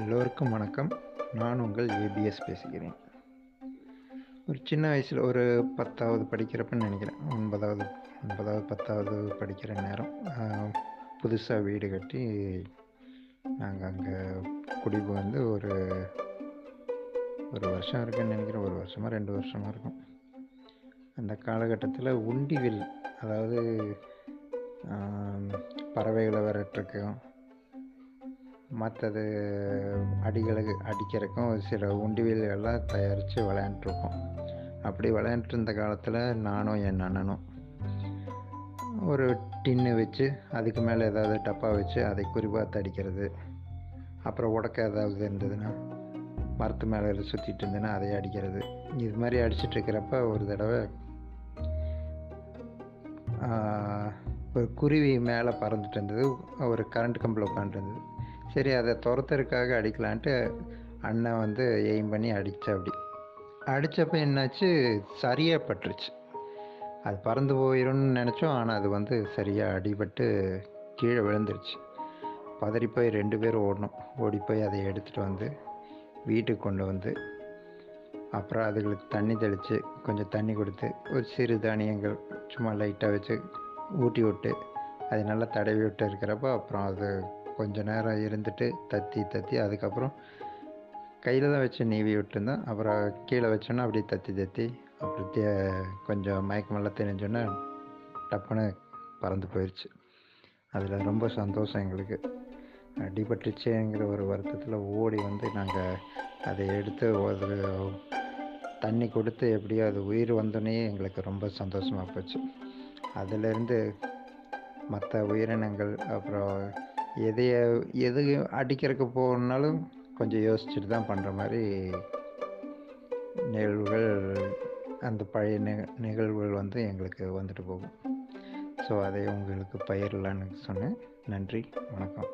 எல்லோருக்கும் வணக்கம். நான் உங்கள் ஏபிஎஸ் பேசுகிறேன். ஒரு சின்ன வயசில் ஒரு பத்தாவது படிக்கிறப்பன்னு நினைக்கிறேன். ஒன்பதாவது ஒன்பதாவது பத்தாவது படிக்கிற நேரம். புதுசாக வீடு கட்டி நாங்கள் அங்கே குடிபுகுந்து ஒரு ஒரு வருஷம் இருக்குன்னு நினைக்கிறேன். ஒரு வருஷமாக ரெண்டு வருஷமாக இருக்கும். அந்த காலகட்டத்தில் உண்டிவில் அதாவது பறவைகளை விரட்டுறக்கும் மற்றது அடிகளுக்கு அடிக்கிறதுக்கும் சில உண்டிவில்கள்லாம் தயாரித்து விளையாண்டுருக்கோம். அப்படி விளையாண்டுட்டு இருந்த காலத்தில் நானும் என் அண்ணனும் ஒரு டின்னு வச்சு அதுக்கு மேலே ஏதாவது டப்பா வச்சு அதை குறிப்பாக அடிக்கிறது அப்புறம் உடக்க ஏதாவது இருந்ததுன்னா மரத்து மேலே சுற்றிட்டு இருந்ததுன்னா அதை அடிக்கிறது. இது மாதிரி அடிச்சிட்டு இருக்கிறப்ப ஒரு தடவை ஒரு குருவி மேலே பறந்துட்டு இருந்தது. ஒரு கரண்ட் கம்பில் உட்காந்துருந்தது சரி அதை துரத்துறதுக்காக அடிக்கலான்ட்டு அண்ணன் வந்து எய்ம் பண்ணி அடித்த அப்படி. அடித்தப்ப என்னாச்சு? சரியாக பட்டுருச்சு. அது பறந்து போயிடும்னு நினச்சோம். ஆனால் அது வந்து சரியாக அடிபட்டு கீழே விழுந்துருச்சு. பதறி போய் ரெண்டு பேரும் ஓடணும். ஓடி போய் அதை எடுத்துகிட்டு வந்து வீட்டுக்கு கொண்டு வந்து அப்புறம் அதுகளுக்கு தண்ணி தெளித்து கொஞ்சம் தண்ணி கொடுத்து ஒரு சிறு தானியங்கள் சும்மா லைட்டாக வச்சு ஊட்டி விட்டு அது நல்லா தடவி விட்டு இருக்கிறப்ப அப்புறம் அது கொஞ்சம் நேரம் இருந்துட்டு தத்தி தத்தி அதுக்கப்புறம் கையில் தான் வச்சு நீவி விட்டுருந்தேன். அப்புறம் கீழே வச்சோன்னா அப்படியே தத்தி தத்தி அப்புறம் தே- கொஞ்சம் மயக்கமெல்லாம் தெரிஞ்சோன்னே டப்புன்னு பறந்து போயிடுச்சு அதில் ரொம்ப சந்தோஷம் எங்களுக்கு. அடிபட்டுச்சேங்கிற ஒரு வருத்தத்தில் ஓடி வந்து நாங்கள் அதை எடுத்து ஒரு தண்ணி கொடுத்து எப்படியோ அது உயிர் வந்தோடனே எங்களுக்கு ரொம்ப சந்தோஷமாக போச்சு. அதிலிருந்து மற்ற உயிரினங்கள் அப்புறம் எதைய எது அடிக்கிறதுக்கு போகணுன்னாலும் கொஞ்சம் யோசிச்சுட்டு தான் பண்ணுற மாதிரி நிகழ்வுகள் அந்த பழைய நிகழ்வுகள் வந்து எங்களுக்கு வந்துட்டு போகும். ஸோ அதை உங்களுக்கு பயிரலான்னு சொன்னேன். நன்றி வணக்கம்.